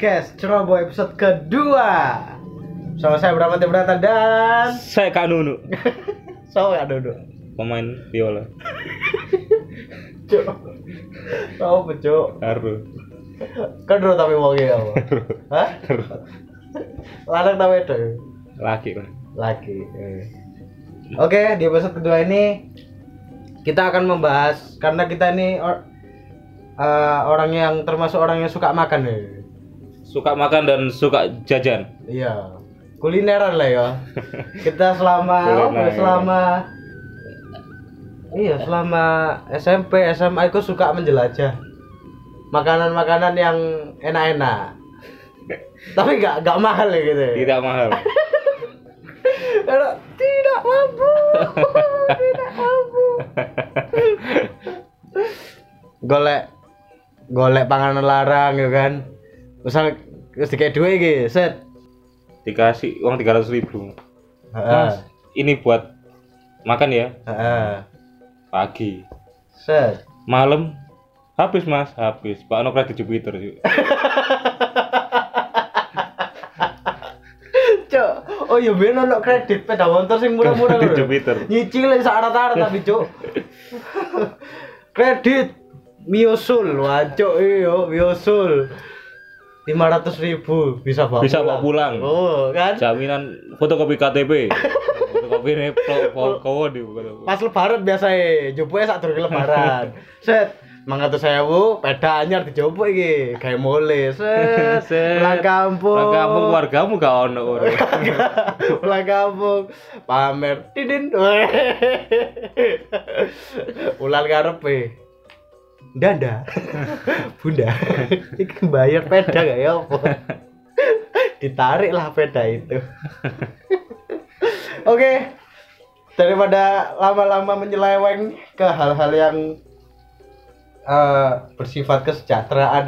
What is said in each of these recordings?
podcast Ceroboh episode kedua. Sama saya Bram Brata dan Saya Kak Nunu, so ya duduk. pemain biola. Cuk. Tahu pecuk. Haru. Kedro tapi wonge apa? Hah? Lanang ta wedok? Laki lah. Laki. Eh. Oke, di episode kedua ini kita akan membahas karena kita ini or- eh, orang yang termasuk orang yang suka makan ya. Suka makan dan suka jajan. Iya. Kulineran lah ya. Kita selama Kuliner. selama Iya, selama SMP, SMA aku suka menjelajah makanan-makanan yang enak-enak. Tapi nggak nggak mahal ya gitu. ya. Tidak mahal. Kalau tidak mampu, tidak mampu. golek golek panganan larang ya kan. Misal wis dikek duwe iki, set. Dikasih uang 300 ribu. Heeh. Mas, ini buat makan ya Heeh. pagi. Set. Malam habis mas, habis. Pak Ono kredit Jupiter yuk. Oh iya ben ono kredit sepeda motor sing murah-murah Kredit lho. Jupiter. Nyicil sak rata tapi cuk. kredit Miosul, wacuk iyo Miosul. 500 ribu bisa bawa Bisa bawa pulang. Oh, kan? Jaminan fotokopi KTP. fotokopi ini kowo di Pas lebaran biasa e, jopoke sak durunge lebaran. Set, mangatus sewu, peda anyar dijopok iki, gawe mole. Set, Set. pulang kampung. Pulang kampung keluargamu gak ono pulang kampung pamer didin ulang karepe danda bunda. Iki bayar peda gak ya apa? Ditarik lah peda itu. Oke. Daripada lama-lama menyeleweng ke hal-hal yang eh, bersifat kesejahteraan.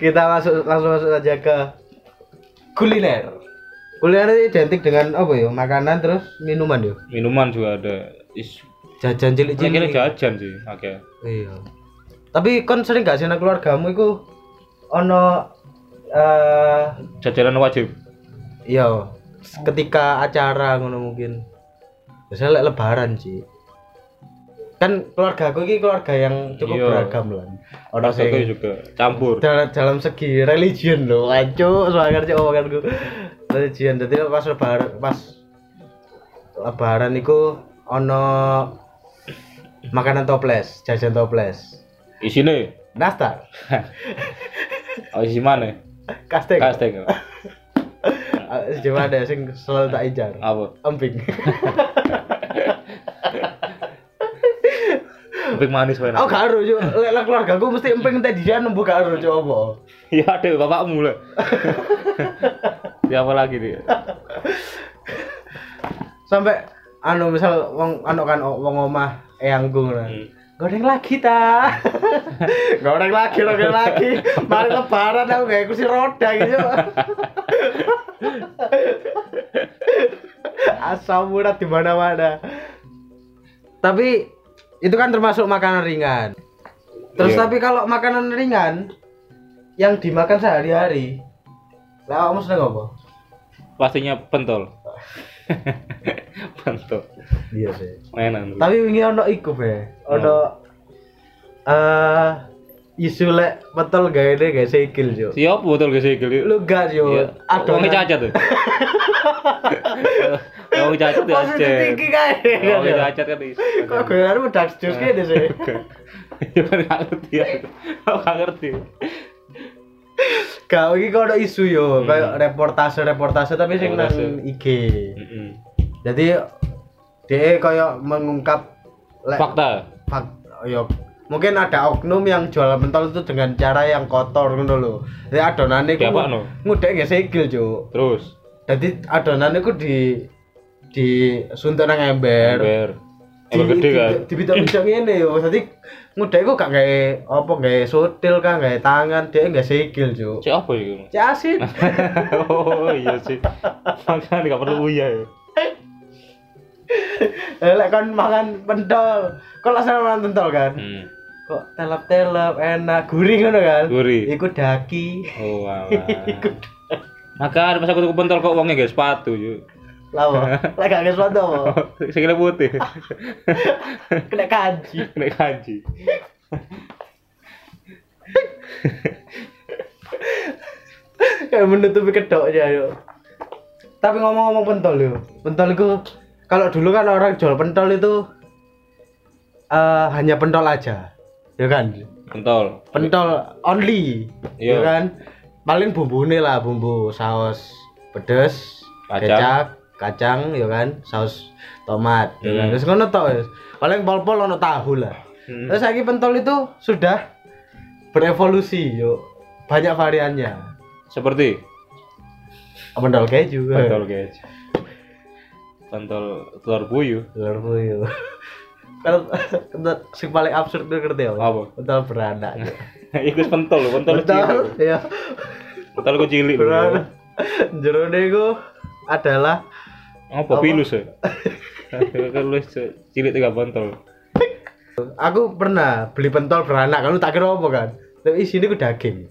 Kita masuk langsung masuk saja ke kuliner. Kuliner identik dengan apa ya? Makanan terus minuman ya? Minuman juga ada. Is, jajan cilik kira cilik jajan sih, oke. iya tapi kon sering gak sih nang keluargamu iku ono eh Jajanan wajib. iya ketika acara ngono mungkin biasanya lek lebaran sih kan keluarga aku ini keluarga yang cukup Iya. beragam lah ono sing juga campur. dalam, dalam segi religion loh aco soalnya cok omonganku religion jadi pas lebaran pas lebaran itu ono makanan toples jajan toples Isine nastar oh isi mana? kasteng Kasteng. Ah, cuma ada sing selalu tak ijar Apa? emping Emping manis wae. aku gak aru cok lek keluarga aku mesti emping tadi dia nembus gak aru cok apa Ya ada bapakmu lah. Siapa lagi dia? sampai anu misal wong anu kan wong omah eyangku ngono Hmm. goreng lagi ta. Goreng lagi goreng lagi. Mari lebaran aku gak kursi roda gitu. Asam urat di mana mana tapi itu kan termasuk makanan ringan. Terus Iya. tapi kalau makanan ringan yang dimakan sehari-hari lah kamu seneng apa? Pastinya pentol. pentol. iya sih Mainan. tapi wingi ono iku be ono eh isu lek betul gawe deh gawe sikil jo Siapa betul ke sikil? lu gak yo Iya. adonan Wong cacat tuh. Wong cacat Positif aja. tinggi kae Wong cacat kan kok gue harus dark juice gini sih Ya kan gak ngerti ya. Gak ngerti. Gak iki kok ono isu yo Hmm. kayak reportase reportase tapi sing nang. IG jadi dia kayak mengungkap Fakta. fak yo mungkin ada oknum yang jual pentol itu dengan cara yang kotor ngono lho. Jadi adonane ku ngudek nggak sikil, Cuk. Terus. Jadi adonane ku di di suntuk nang ember. Ember. Ember gede kan. Di bidang-bidang ngene yo. Dadi ngudek ku gak gawe apa gawe sotil kan, gawe tangan, dia nggak sikil, Cuk. Cek apa itu? Cek asin. oh iya sih. Makanya gak perlu uya ya. Eh, Lek kon makan pentol, kon langsung makan pentol kan. Hmm. kok telap-telap enak gurih ngono kan Gurih. iku daki Oh alah. Maka pas aku tuku pentol kok wongnya gak sepatu yuk. Lawa lagi gak sesuatu apa Sikile putih. kena kanji Nek kanji. kayak menutupi kedoknya yuk tapi ngomong-ngomong pentol yuk pentol itu kalau dulu kan orang jual pentol itu eh, hanya pentol aja ya kan Pentol. pentol only ya Iya. kan paling bumbunya lah bumbu saus pedes kecap kacang ya kan saus tomat ya kan Hmm. terus ngono tok wis. paling pol-pol ono tahu lah Hmm. terus lagi pentol itu sudah berevolusi yuk banyak variannya Seperti pentol keju pentol guys. Pentol telur puyuh. telur puyuh kalau si paling absurd itu ngerti apa? Apa? pentol beranak Iku pentol, pentol pentol ya Pentol beranak jerone itu adalah Apa pilus ya? Kan lu cilik tiga pentol. aku pernah beli pentol beranak kamu tak kira apa kan? Tapi isinya ku daging.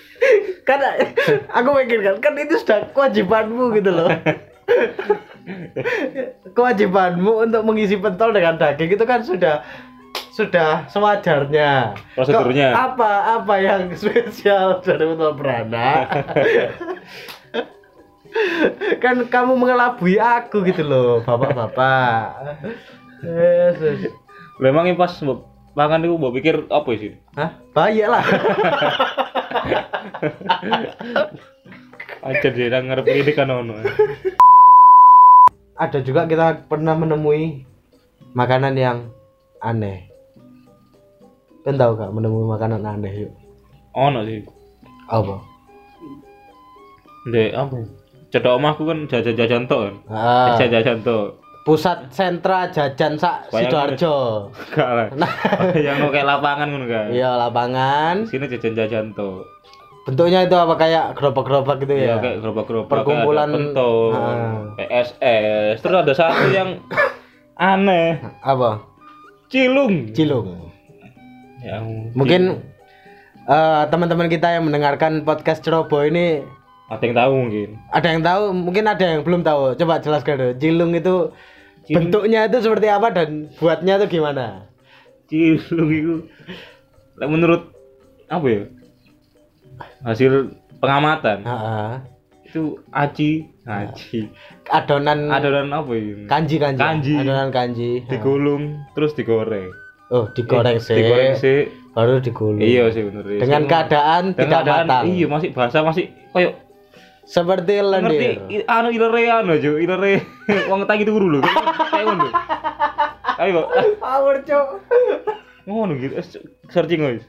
Karena aku mikir kan? Kan itu sudah kewajibanmu gitu loh. Kewajibanmu untuk mengisi pentol dengan daging itu kan sudah sudah sewajarnya. Prosedurnya. Apa apa yang spesial dari pentol beranak kan kamu mengelabui aku gitu loh bapak-bapak Yesus. Lah emang pas mangan iku mbok pikir apa sih? Hah? Bayi lah. Aja dia ngarep ini kan ono. Ada juga kita pernah menemui makanan yang aneh. Kan tahu gak menemui makanan aneh yuk? Ono sih. Apa? Dek apa? Cedok omahku kan jajan-jajan tok kan. Ah, Jajan-jajan tok. pusat sentra jajan sak. Sidoarjo. Gak lah. Yang mau kayak lapangan ngono kan. Iya, lapangan. Sini jajan-jajan tok. Bentuknya itu apa kayak gerobak-gerobak gitu Iya ya? kayak gerobak-gerobak Perkumpulan- pentol, Ah. PSS. Terus ada satu yang aneh, Apa? cilung. Cilung. Ya. Mungkin eh, teman-teman kita yang mendengarkan podcast Ceroboh ini ada yang tahu mungkin. ada yang tahu, mungkin ada yang belum tahu. Coba jelaskan dulu. Cilung itu Cilung. bentuknya itu seperti apa dan buatnya itu gimana? Cilung itu menurut apa ya? Hasil pengamatan Heeh. itu aci, aci. Adonan Adonan apa ini? kanji kanji. Kanji. Adonan kanji. Digulung terus digoreng. Oh, digoreng sih. Digoreng sih. Baru digulung. Iya sih bener. ya. Dengan keadaan dengan tidak keadaan, matang. Iya masih basah masih koyo Seperti ngerti lendir. i- anu ilere anu aja ilere wong tangi turu lho kayak ngono ayo kok Power, Cok. ngono gitu Eh, searching guys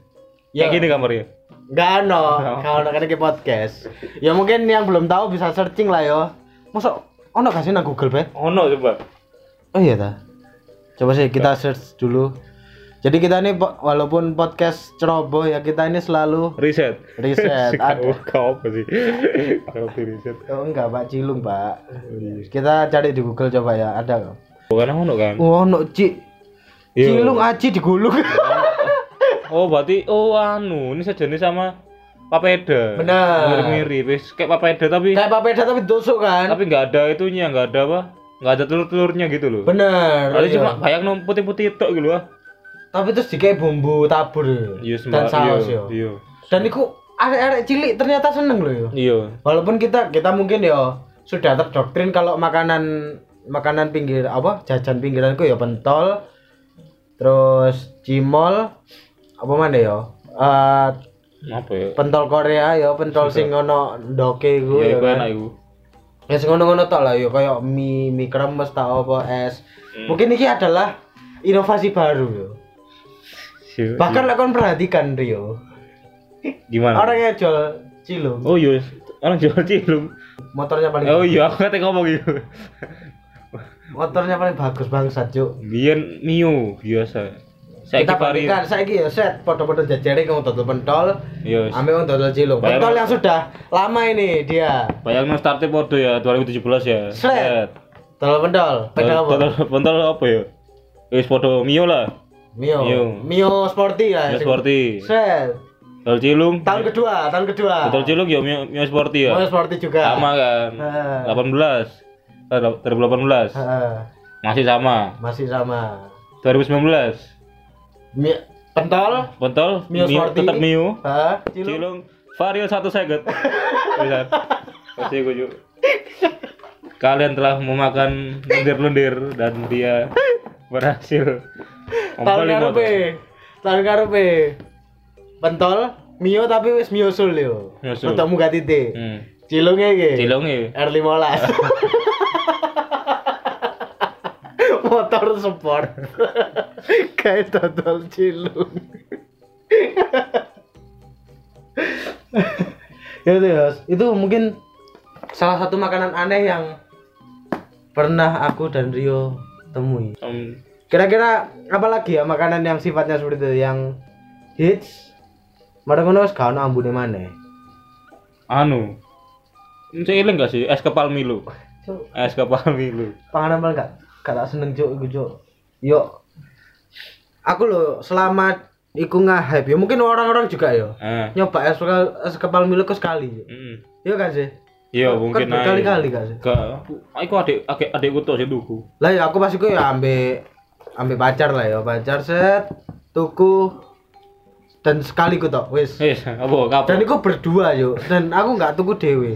Ya. gini kamarnya Enggak ono, kalau kan iki podcast. Ya mungkin yang belum tahu bisa searching lah yo. Masa ono gak sih nang Google, Bet? ono coba Oh iya ta. Coba sih kita search dulu. Jadi kita ini walaupun podcast ceroboh ya kita ini selalu riset riset. Ada. kau apa sih kau riset Oh enggak, Pak Cilung, Pak. Kita cari di Google coba ya, ada kok. bukan ono kan Oh, no, Ci. Iya. Cilung aji digulung. oh berarti oh anu ini sejenis sama papeda Benar. mirip mirip wis kayak papeda tapi Kayak papeda tapi tusuk kan? tapi nggak ada itunya nggak ada apa nggak ada telur telurnya gitu loh Bener. Berarti iya. cuma bayang nom putih putih tok gitu ah tapi terus dikasih bumbu tabur iya dan saus iya yo. iya Dan iku arek-arek cilik ternyata seneng loh yo. iya Walaupun kita kita mungkin yo sudah terdoktrin kalau makanan makanan pinggir apa jajan pinggiranku ya pentol terus cimol apa mana yo Eh, apa ya pentol Korea ya pentol sing ono ndoke iku iya ya kan. enak iku Ya sing ngono-ngono tok lah yo kayak mie mie kremes tak apa es. Hmm. Mungkin ini adalah inovasi baru yo. Iya, Bahkan kon perhatikan Rio, gimana orang yang jual cilung, oh iya. Orang jual cilung. Motornya paling oh iya aku kata ngomong gitu motornya paling bagus bangsat cuk. biyen mio biasa saya. Kita bandingkan saiki ya set. Foto-foto jajare kang dodol pentol, iya ame wong dodol cilung. Bayang- Pentol yang sudah lama ini dia. bayang no startnya podo ya 2017 ya. Set. Dodol pentol, pegang apa? Pentol pentol apa ya? Wis podo mio lah. Mio. Mio. Mio Sporty lah. Mio Sporty. Set. Dodol Cilung. Tahun kedua, tahun kedua. Dodol Cilung ya Mio, Mio Sporty ya. Mio Sporty juga. Sama kan. Heeh. 18. Eh, 2018. Heeh. Masih sama. Masih sama. 2019. Mi pentol, Pentol Mio Sporty. tetap Mio. Heeh, Cilung. Cilung Vario satu second. Bisa. Pasti gue juga. Kalian telah memakan lendir-lendir dan dia berhasil Tahun karepe. Tahun karepe. Pentol, Mio tapi wis Miosul yo. Miosul. Untuk muga titik. Hmm. Cilungnya iki. Cilung ya. R15 motor sport kayak total cilung ya itu ya itu mungkin salah satu makanan aneh yang pernah aku dan Rio temui Em, kira-kira apa lagi ya makanan yang sifatnya seperti itu yang hits Mada ngono wis gak ono ambune maneh. anu. Saya eling gak sih es kepal Milo? Cuk, Es kepal Milo. panganan paling gak gak tak seneng cuk iku cuk. Yo aku loh selama iku nge-hype ya mungkin orang-orang juga ya Ah. nyoba es, es kepal Milo ke sekali ya. Mm. Iya kan sih? Iya, Kan mungkin aja. berkali-kali kan sih. Gak, aku adik adik adikku tuh sih tuku. Lah ya aku pas iku ya ambe ambe pacar lah ya, pacar set tuku dan sekali ku tok wis. Eh, apa Dan iku berdua yo dan aku nggak tuku dewe.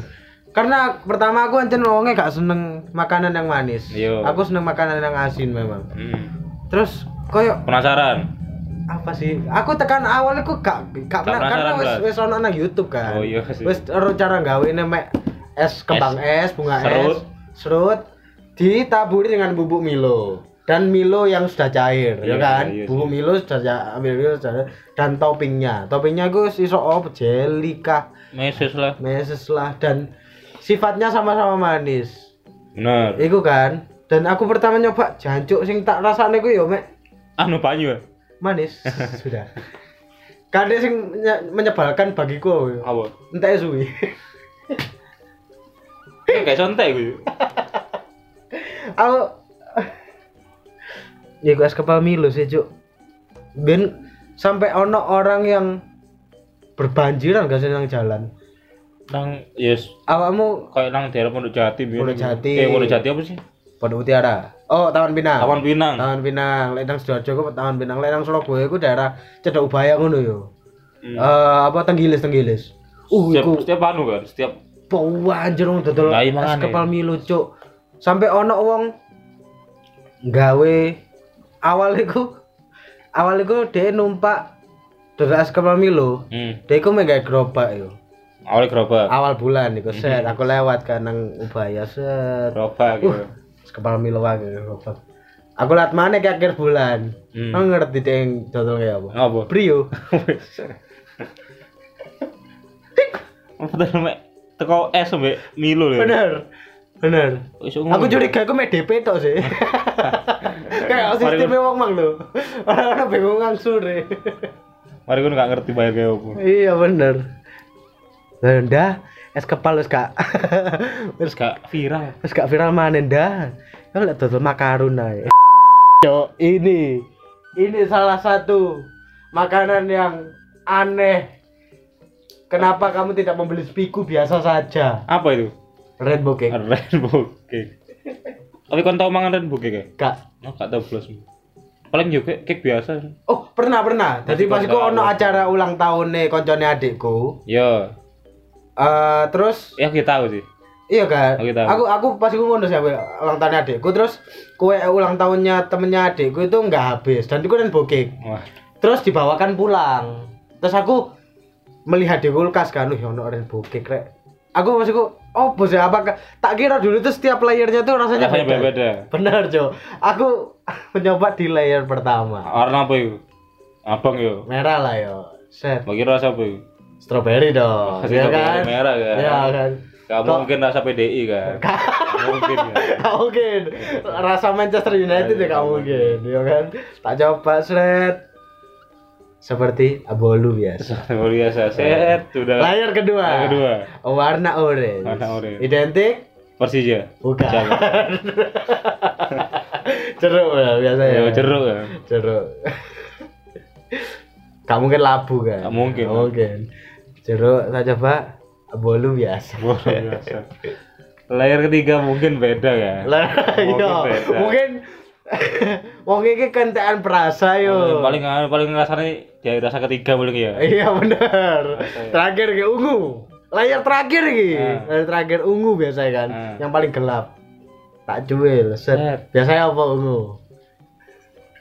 Karena pertama aku ancen wonge gak seneng makanan yang manis. Iya. Aku seneng makanan yang asin memang. Hmm. Terus koyo Penasaran? apa sih? Aku tekan awal aku gak gak pernah karena wis wis ono nang YouTube kan. Oh, iya sih. Wis cara gawe mek es kembang es, bunga serut. es, serut ditaburi dengan bubuk Milo dan Milo yang sudah cair, ya Iya, kan? iya sih. bubuk Milo sudah ca- ambil Milo sudah dan toppingnya. Toppingnya gue iso apa jelly kah, Meses lah. meses lah dan sifatnya sama-sama manis. Bener. Iku kan. Dan aku pertama nyoba jancuk sing tak rasane ku yo mek Anu banyu ya? manis sudah kadang sing menye- menyebalkan bagiku Apa? entah suwi kayak santai gue. aku ya gue es kepal Milo sih cuk ben sampai ono orang yang berbanjiran gak sih nang jalan Nang yes awakmu kayak nang daerah Pondok Jati. Pondok Jati. Eh, Pondok Jati apa sih? Pondok Mutiara oh Taman Pinang Taman Pinang. Taman Pinang lek nang Sidoarjo ku Taman Pinang lek nang Surabaya ku daerah Cedok Ubaya ngono yo Hmm. Eh apa Tenggilis Tenggilis uh Setiap, iku setiap anu kan, setiap Bau anjir wong dodol iya es kepal Milo cuk. Sampai ono wong gawe awal iku awal iku dia numpak es kepal Milo. hmm. Dia iku mek gawe gerobak yo. awalnya gerobak. Awal bulan iku set Mhm. aku lewat kan nang Ubaya set. Gerobak gitu. Uh, es kepal Milo wae gerobak. Aku liat mana ke akhir bulan. Hmm. Aku ngerti dia yang dodol kayak apa. Apa? Brio. Apa tuh mek teko es sampe Milo lho. Bener. Bener. Aku curiga aku mek DP tok sih. Kayak sistemnya wong mang lho. Orang bingung langsung deh. Mari gue gak ngerti bayar kayak apa. Iya bener. Ndah es kepal wis gak wis Terus gak viral. wis gak viral mana ndah. Kalau lihat dodol makarun ae. Cok, ini ini salah satu makanan yang aneh. Kenapa kamu tidak membeli spiku biasa saja? Apa itu? Rainbow cake. Rainbow cake. Tapi kon tau mangan rainbow cake ya? Gak. Oh, gak tau blas. Paling yo cake, biasa. Oh, pernah pernah. Jadi pas iku konser ono aku. acara ulang tahun nih koncone adikku. Yo, Eh terus ya kita tahu sih. iya kan? Aku. Aku aku pas iku ngono sih ulang tahun adikku terus kue ulang tahunnya temennya adikku itu nggak habis dan itu kan bokek. Wah, Terus dibawakan pulang. Terus aku melihat di kulkas kan, wih ono rainbow cake rek. Aku maksudku, oh bos ya apa tak kira dulu tuh setiap layernya tuh rasanya, rasanya beda. beda. Benar, Jo. Aku mencoba di layer pertama. Warna apa itu? Abang yo. Merah lah yo. Set. Bagi rasa apa itu? Strawberry dong. Masih ya strawberry kan? merah kan? Iya kan. Gak Kok- mungkin rasa PDI kan? Gak mungkin kan? Gak mungkin. Rasa Manchester United ya gak mungkin, ya kan. Tak coba seret. Seperti abolu biasa. Luar biasa. Set, sudah. Layar kedua. Layar kedua. Warna orange. Warna orange. Identik? Persija. Bukan. Jeruk ya biasanya. Ya jeruk kan. Jeruk. Gak mungkin labu kan? Gak mungkin. Gak mungkin. Jeruk saya coba bolu biasa. Boleh biasa. Layer ketiga mungkin beda ya. Lah Mungkin iya. beda. Mungkin Wong iki kentekan perasa yo. paling paling ngerasane di rasa ketiga paling ya. Iya bener. Ya. Terakhir ke ungu. Layar terakhir iki. Ah. Layar terakhir ungu biasa kan. Ah. Yang paling gelap. Tak cuil, set. Biasanya apa ungu?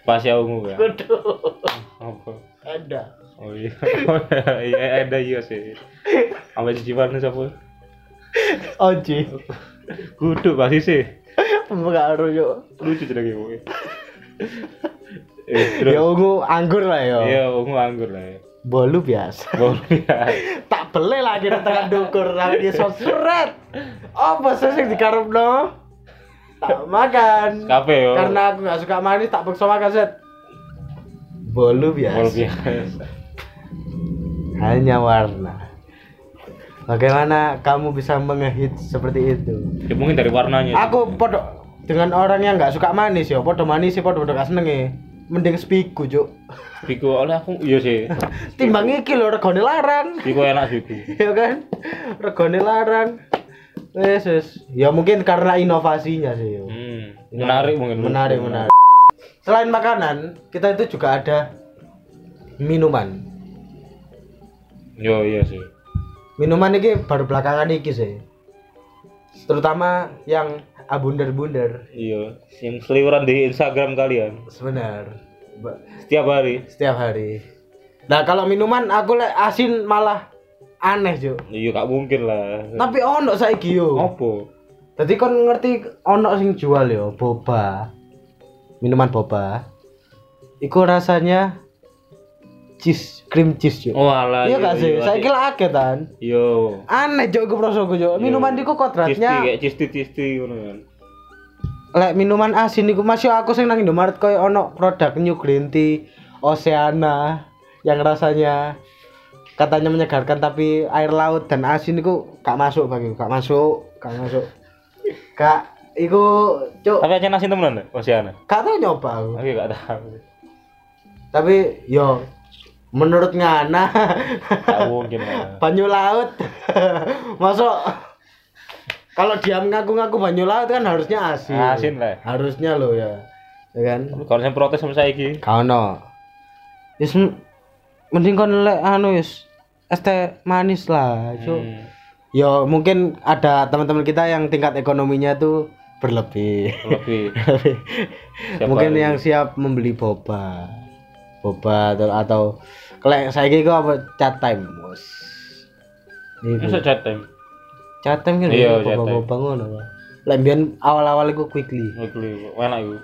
Pas ya ungu ya. Kudu. Apa? Ada. Oh iya. Iya ada iya sih. Sampai cicipan siapa? Oji. Kudu pasti sih. Aru yo. Lucu cerita gue. Eh. Ya ungu anggur lah yo. Iya, ungu anggur lah ya. Bolu biasa. Boleh ya. tak beli lagi nang tekan dukur lagi sosret. Apa sih sing dikarepno? Tak makan. Kafe yo. Karena aku gak suka manis tak paksa makan set. Bolu biasa. Boleh biasa. Hanya warna. Bagaimana kamu bisa mengehit seperti itu? Ya mungkin dari warnanya. Aku podo dengan orang yang nggak suka manis ya, podo manis sih podo podo gak seneng Mending spiku, Cuk. Biku oleh aku iya sih. Timbang iki lho regane larang. Biku enak biku. ya kan regane larang wes wes ya mungkin karena inovasinya sih yo. Hmm. Menarik mungkin. menarik menarik selain makanan kita itu juga ada minuman Yo iya sih. minuman ini baru belakangan ini sih terutama yang abunder-bunder Iya, yang seliweran di Instagram kalian sebenar setiap hari. setiap hari nah kalau minuman aku lek asin malah aneh jo Iya, gak mungkin lah. tapi ono saiki yo Apa? Jadi kon ngerti ono sing jual yo boba. Minuman boba. Iku rasanya cheese, cream cheese yo. Oh alah. iya gak sih? Saya kira akeh tan. Yo. Aneh jo iku prosoku jo. Minuman iku Cisti kodratnya kayak cisti cisti ngono kan. lek minuman asin iku masih aku sing nang Indomaret koyo ono produk New Green Tea Oceana yang rasanya katanya menyegarkan tapi air laut dan asin iku gak masuk bagiku, gak masuk, gak masuk. Kak, iku cuk Tapi aja nasi temenan enggak? Masih ana. gak tau nyoba aku. Aku gak tahu. Tapi yo menurut ngana mungkin lah. banyu laut masuk kalau dia ngaku-ngaku banyu laut kan harusnya asin. Asin lah. Harusnya lo ya. Ya kan? Kalau saya protes sama saya iki. Kano. Wis mending kon lek anu wis es teh manis lah, Cuk. Hmm. Yo mungkin ada teman-teman kita yang tingkat ekonominya tuh berlebih. Lebih. Siapa mungkin yang siap membeli boba. Boba atau kelek saiki iku apa chat time, Bos. Iku. Chat time. Chat time kan Iya, ya, chat time. boba-boba ngono. Pak. Lek mbiyen awal-awal iku quickly. Weekly. Enak iku.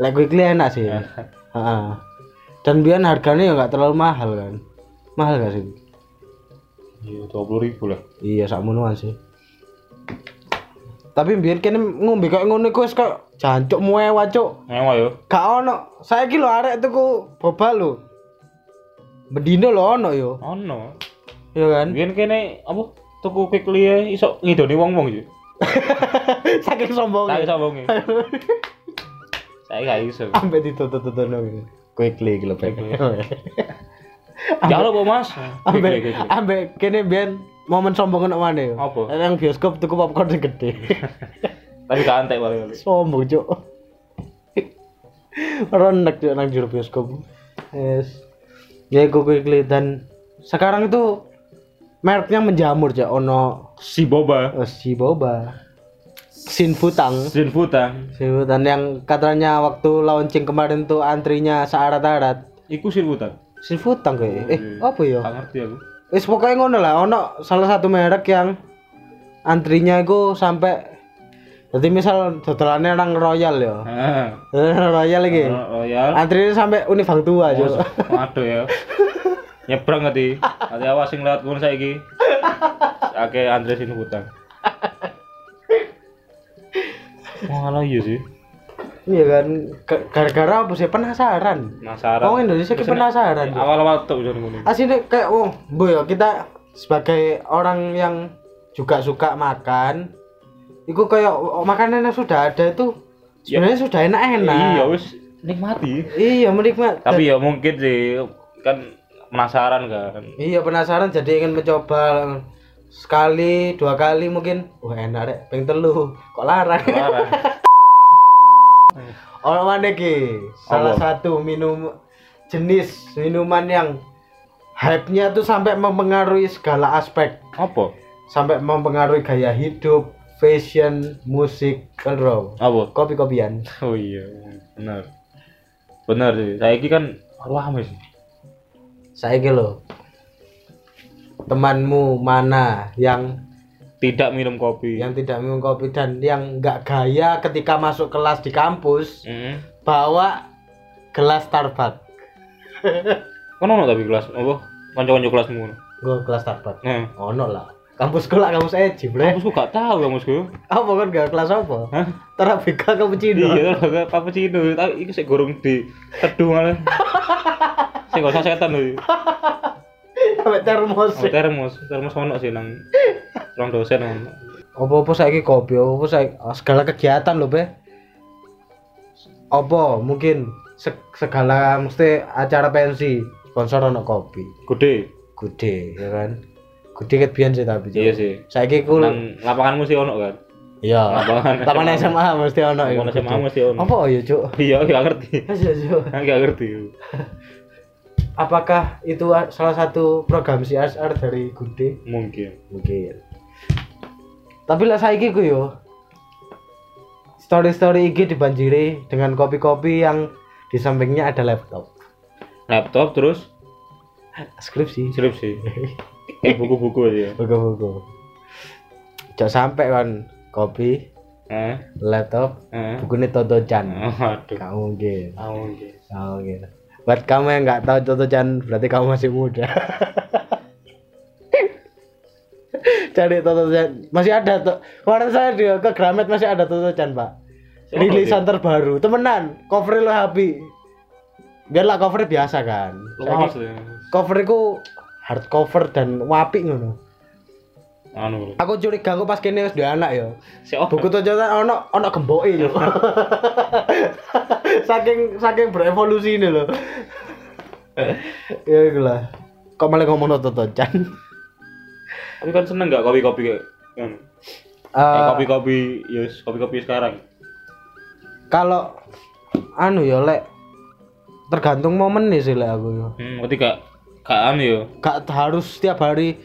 Lek quickly enak sih. Ya. Heeh. Dan biar harganya ya nggak terlalu mahal kan. Mahal gak sih? Iya, 20 ribu lah. Iya, sakmonoan sih. Tapi biar kene ngombe kayak ngono iku wis kok jancuk mewah, Cuk. Mewah yo. Gak ono. Saiki lho arek tuku boba lho. Bedino lho ono yo. Ono. Iya kan? Biyen kene apa tuku quickly ya iso ngidoni wong-wong yo. Saking sombong. Tak iso wonge. Saya gak iso. Sampai ditutup-tutup gitu. Quickly gitu Quickly. Ya lo Mas. Ambek Quickly, quickly. ambek kene biyen momen sombong nek mana yo. Apa? Yang bioskop tuku popcorn sing gede. Tapi gak antek paling. sombong cuk renek cuk nang jero bioskop yes ya iku quickly dan sekarang itu mereknya menjamur cuk ono Si Boba. eh, si boba sin futang Sin Futang. sin futang yang katanya waktu launching kemarin tuh antrinya searat-arat Iku Sin Futang. sin futang kayak eh iya. apa ya Gak ngerti aku. wis pokoknya ngono lah ono salah satu merek yang antrinya itu sampai jadi misal dodolannya nang royal ya Heeh. royal lagi Royal. Antrinya sampai Unifang tua aja. Waduh ya. Nyebrang ngerti. Hati awas sing lewat kono saiki. Oke, Andre Sin Futang. Wah, iya sih. Iya kan, Ga- gara-gara apa sih penasaran. Penasaran. Orang Indonesia ki penasaran. Cuk. Awal-awal tuh bisa ngono. Aslinya kayak oh, bu ya kita sebagai orang yang juga suka makan, itu kayak oh, makanan yang sudah ada itu sebenarnya sudah enak-enak. Iya, wis nikmati. Iya, menikmati. Tapi ya mungkin sih kan penasaran kan. Iya penasaran jadi ingin mencoba sekali dua kali mungkin wah enak rek ping telu kok larang Parah. orang mana ki salah Apa? satu minum jenis minuman yang hype-nya tuh sampai mempengaruhi segala aspek Apa? sampai mempengaruhi gaya hidup fashion musik bro Apa? kopi-kopian Oh iya, benar. Benar sih. Saya kan lama sih. saya lo temanmu mana yang Tidak minum kopi. yang tidak minum kopi dan yang nggak gaya ketika masuk kelas di kampus Heeh. bawa gelas Starbucks ono tapi kelas apa? Kanca-kanca kelasmu. gue kelas Starbucks Nah, ono lah kampus lah kampus Eji bre kampusku gak tahu kampusku. apa kan gak kelas apa Hah? Tarabika cappuccino Iya, gak cappuccino, tapi iki sik gorong di teduh malah. Sik gak usah setan lho. sampai termos Oh, termos, termos ono sih nang ruang dosen ono. apa-apa saiki kopi apa saya segala kegiatan loh be apa mungkin se- segala mesti acara pensi sponsor ono kopi Gede. gede ya kan gede ket biyen sih tapi Iya sih. saiki ku Nang lapanganmu sih ono kan. iya lapangan taman SMA mesti ono Lapangan SMA mesti ono. apa ya cuk Iya, gak ngerti. Ayo, ayo. Gak ngerti. apakah itu salah satu program CSR dari Gude Mungkin. mungkin tapi lah saiki ku yo story story IG dibanjiri dengan kopi-kopi yang di sampingnya ada laptop Laptop terus skripsi skripsi. Eh buku-buku aja. buku-buku. Cok sampai kan kopi Eh, laptop eh. bukunya Toto Chan Aduh. Gak mungkin. Ah, mungkin. Gak mungkin. Buat kamu yang nggak tahu Toto Chan berarti kamu masih muda. Cari Toto Chan masih ada tuh kemarin saya di ke Gramet masih ada Toto Chan pak rilisan terbaru. Temenan cover lo happy biarlah cover biasa kan. Luas ya. cover itu hardcover dan wapi ngono Anu. aku curiga aku pas kene wis duwe anak ya Si oh. buku Toto Chan ono ono gemboke yo saking saking berevolusi ini loh ya iku lah kok malah ngomong Toto Chan Tapi kan seneng gak kopi-kopi kayak. Eh, Kayak kopi-kopi, yes, kopi-kopi sekarang. kalau anu ya lek tergantung momen nih sih lek aku yo Hmm, berarti gak gak anu ya. gak harus setiap hari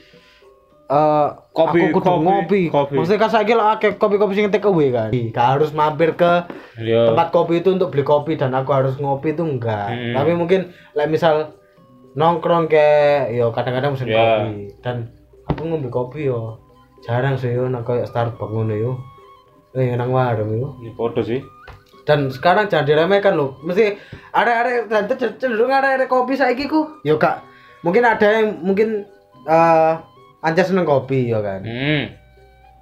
eh Kopi, aku kudu kopi, ngopi. kopi. Maksudnya kan saya akeh kopi-kopi sing take away kan. Gak harus mampir ke Iya. tempat kopi itu untuk beli kopi dan aku harus ngopi itu enggak. Hmm. Tapi mungkin like misal nongkrong kayak yo kadang-kadang musim Ya. kopi dan aku ngombe kopi yo jarang sih yo nang kayak Starbucks ngono yo. Eh nang warung yo. Ini podo sih. Dan sekarang jangan diremehkan loh. Mesti ada-ada cenderung ada-ada kopi saiki ku. Yo kak, mungkin ada yang mungkin eh ancas seneng kopi ya kan. Hmm.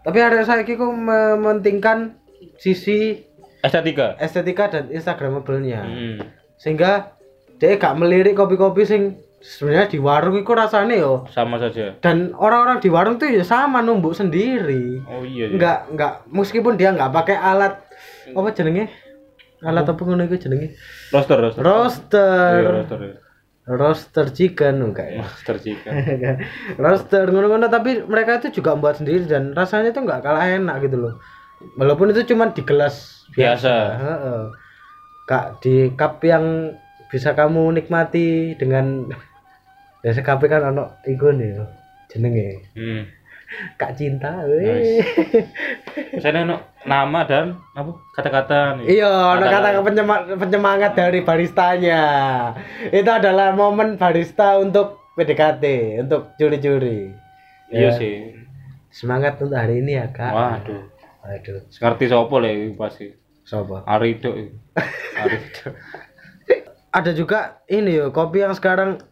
Tapi ada saiki ku mementingkan sisi Estetika. estetika dan instagramable-nya. Hmm. Sehingga dia gak melirik kopi-kopi sing sebenarnya di warung itu rasanya yo Sama saja. dan orang-orang di warung tuh ya sama numbuk sendiri Oh iya. iya. nggak nggak meskipun dia nggak pakai alat apa jenenge alat apa ngono itu jenenge Roster, roster. roaster Iya, roster. ya. Roaster chicken enggak ya Roster chicken. roaster ngono-ngono tapi mereka itu juga buat sendiri dan rasanya itu nggak kalah enak gitu loh walaupun itu cuma di gelas Biasa. Heeh. Kak di cup yang bisa kamu nikmati dengan biasa cup kan ono iku nih jenenge Hmm. kak cinta Nice. weh. Misalnya no, nama dan apa kata-kata nih. Iya, ono kata penyema- penyemangat dari baristanya. Itu adalah momen barista untuk PDKT, untuk curi-curi. Iya Ya. sih. Semangat untuk hari ini ya, Kak. Waduh. Waduh, Ngerti sopo lah pasti. sopo. Arido. Arido. Ada juga ini yo, kopi yang sekarang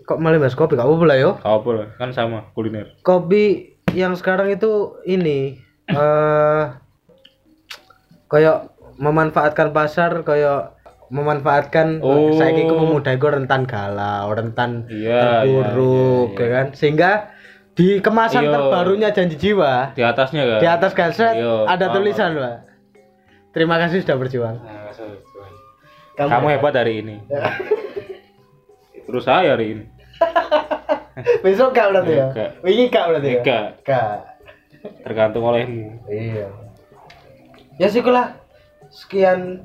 kok malah bahas kopi, apa-apa lah yo. Apa lah, kan sama kuliner. Kopi yang sekarang itu ini eh kayak memanfaatkan pasar kayak memanfaatkan Oh. saya itu pemuda itu rentan galau, rentan Iya, terpuruk, iya, iya, ya kan? Sehingga di kemasan Iya. terbarunya janji jiwa Di atasnya kan? di atas kaset Iya, ada paham. tulisan, Pak. Terima kasih sudah berjuang. Kamu hebat hari ini. Terus saya hari ini. Besok gak berarti ya? Wingi gak berarti ya? Gak. tergantung olehmu Iya. Ya sih lah. Sekian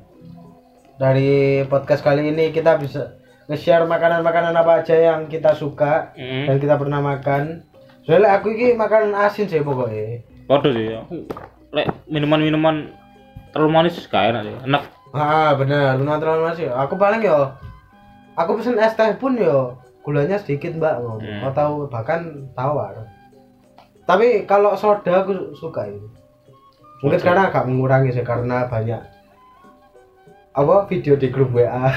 dari podcast kali ini kita bisa nge-share makanan-makanan apa aja yang kita suka Mm. dan kita pernah makan. Soalnya aku ini makanan asin sih pokoknya. Waduh sih lek minuman-minuman terlalu manis gak enak sih enak Ah bener, benar terlalu masih. Aku paling yo, aku pesen es teh pun yo gulanya sedikit mbak ngomong. Hmm. atau bahkan tawar. Tapi kalau soda aku suka ini. Mungkin Soda. sekarang agak mengurangi sih karena banyak apa video di grup WA.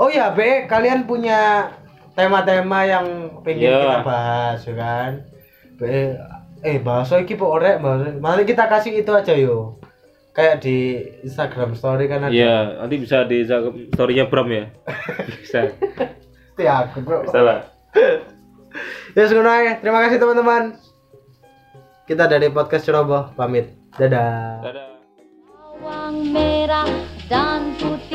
oh ya Be, kalian punya tema-tema yang pengen Iya. kita bahas ya kan? Be, eh bahasa iki kok orek bahasa. Mari kita kasih itu aja yo. Kayak di Instagram story kan ada. iya nanti bisa di storynya Bram ya bisa ya aku bro. bisa lah Ya ae. Terima kasih teman-teman. Kita dari podcast Ceroboh pamit. Dadah. dadah bawang merah dan putih,